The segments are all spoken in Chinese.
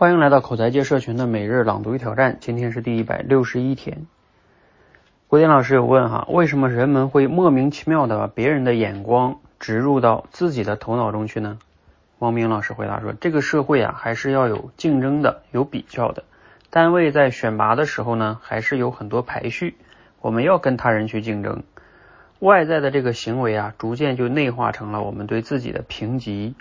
欢迎来到口才界社群的每日朗读与挑战，今天是第一百六十一天。郭典老师有问哈，为什么人们会莫名其妙的把别人的眼光植入到自己的头脑中去呢？王明老师回答说，这个社会啊，还是要有竞争的，有比较的。单位在选拔的时候呢，还是有很多排序，我们要跟他人去竞争。外在的这个行为啊，逐渐就内化成了我们对自己的评级。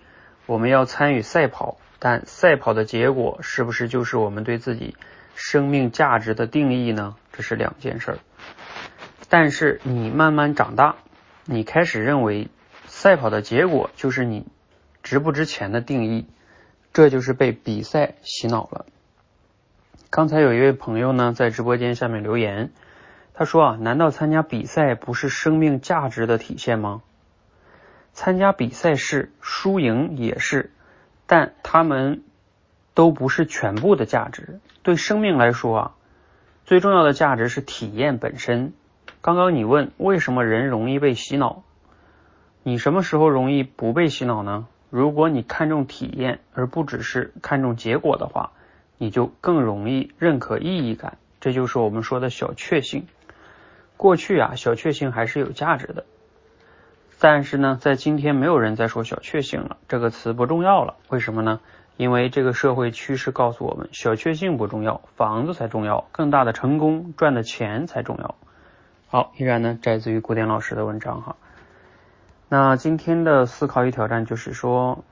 我们要参与赛跑。但赛跑的结果是不是就是我们对自己生命价值的定义呢？这是两件事儿。但是你慢慢长大，你开始认为赛跑的结果就是你值不值钱的定义，这就是被比赛洗脑了。刚才有一位朋友呢在直播间下面留言，他说啊，难道参加比赛不是生命价值的体现吗？参加比赛是，输赢也是。但他们都不是全部的价值。对生命来说啊，最重要的价值是体验本身。刚刚你问为什么人容易被洗脑，你什么时候容易不被洗脑呢？如果你看重体验而不只是看重结果的话，你就更容易认可意义感。这就是我们说的小确幸。过去啊，小确幸还是有价值的。但是呢，在今天没有人再说小确幸了，这个词不重要了。为什么呢？因为这个社会趋势告诉我们，小确幸不重要，房子才重要，更大的成功赚的钱才重要。好，依然呢，摘自于古典老师的文章哈。那今天的思考与挑战就是说，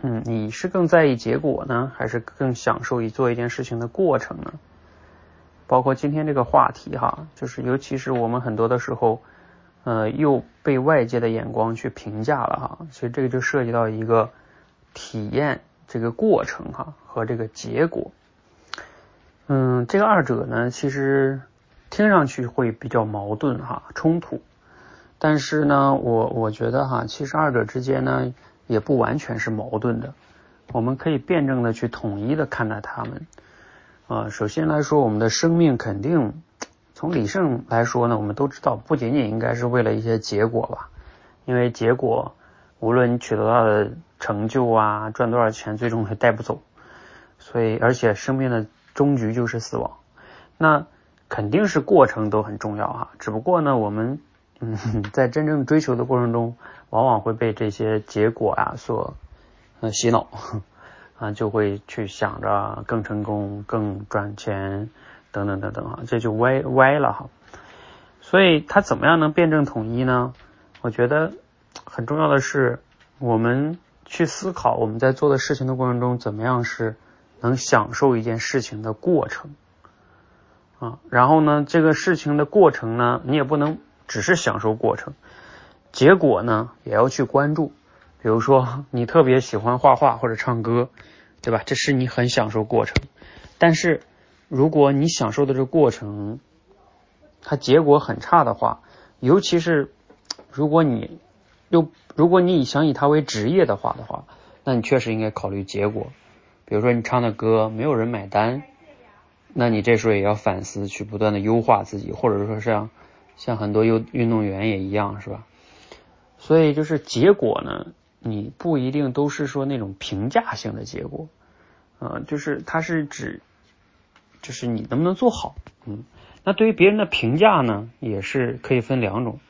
嗯，你是更在意结果呢，还是更享受于做一件事情的过程呢？包括今天这个话题哈，就是尤其是我们很多的时候。呃，又被外界的眼光去评价了哈，所以这个就涉及到一个体验这个过程哈和这个结果，嗯，这个二者呢，其实听上去会比较矛盾哈，冲突，但是呢，我我觉得哈，其实二者之间呢也不完全是矛盾的，我们可以辩证的去统一的看待他们啊。首先来说，我们的生命肯定。从理性来说呢，我们都知道，不仅仅应该是为了一些结果吧，因为结果无论你取得到的成就啊，赚多少钱，最终还带不走。所以，而且生命的终局就是死亡，那肯定是过程都很重要哈。只不过呢，我们嗯在真正追求的过程中，往往会被这些结果啊所洗脑 啊，就会去想着更成功、更赚钱。等等等等啊，这就歪歪了哈。所以它怎么样能辩证统一呢？我觉得很重要的是，我们去思考我们在做的事情的过程中，怎么样是能享受一件事情的过程啊。然后呢，这个事情的过程呢，你也不能只是享受过程，结果呢也要去关注。比如说，你特别喜欢画画或者唱歌，对吧？这是你很享受过程，但是。如果你享受的这个过程，它结果很差的话，尤其是如果你又如果你想以它为职业的话的话，那你确实应该考虑结果。比如说你唱的歌没有人买单，那你这时候也要反思，去不断的优化自己，或者说像像很多运运动员也一样，是吧？所以就是结果呢，你不一定都是说那种评价性的结果，啊，就是它是指。就是你能不能做好，嗯，那对于别人的评价呢，也是可以分两种，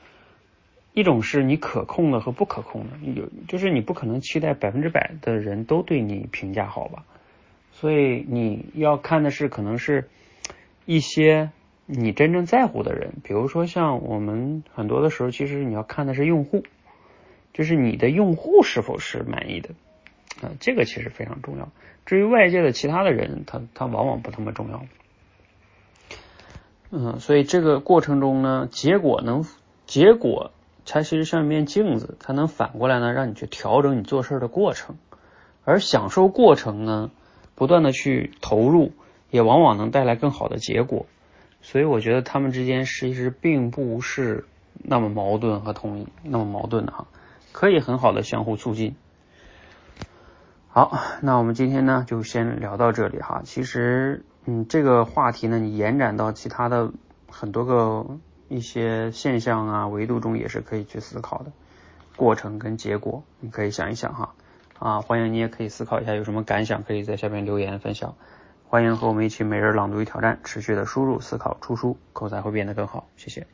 一种是你可控的和不可控的，有就是你不可能期待百分之百的人都对你评价好吧，所以你要看的是可能是一些你真正在乎的人，比如说像我们很多的时候，其实你要看的是用户，就是你的用户是否是满意的。啊，这个其实非常重要。至于外界的其他的人，他他往往不那么重要。嗯，所以这个过程中呢，结果能结果它其实像一面镜子，它能反过来呢，让你去调整你做事的过程。而享受过程呢，不断的去投入，也往往能带来更好的结果。所以我觉得他们之间其实并不是那么矛盾和统一，那么矛盾的哈，可以很好的相互促进。好，那我们今天呢就先聊到这里哈。其实，嗯，这个话题呢，你延展到其他的很多个一些现象啊维度中，也是可以去思考的。过程跟结果，你可以想一想哈。啊，欢迎你也可以思考一下有什么感想，可以在下面留言分享。欢迎和我们一起每日朗读与挑战，持续的输入、思考、出书，口才会变得更好。谢谢。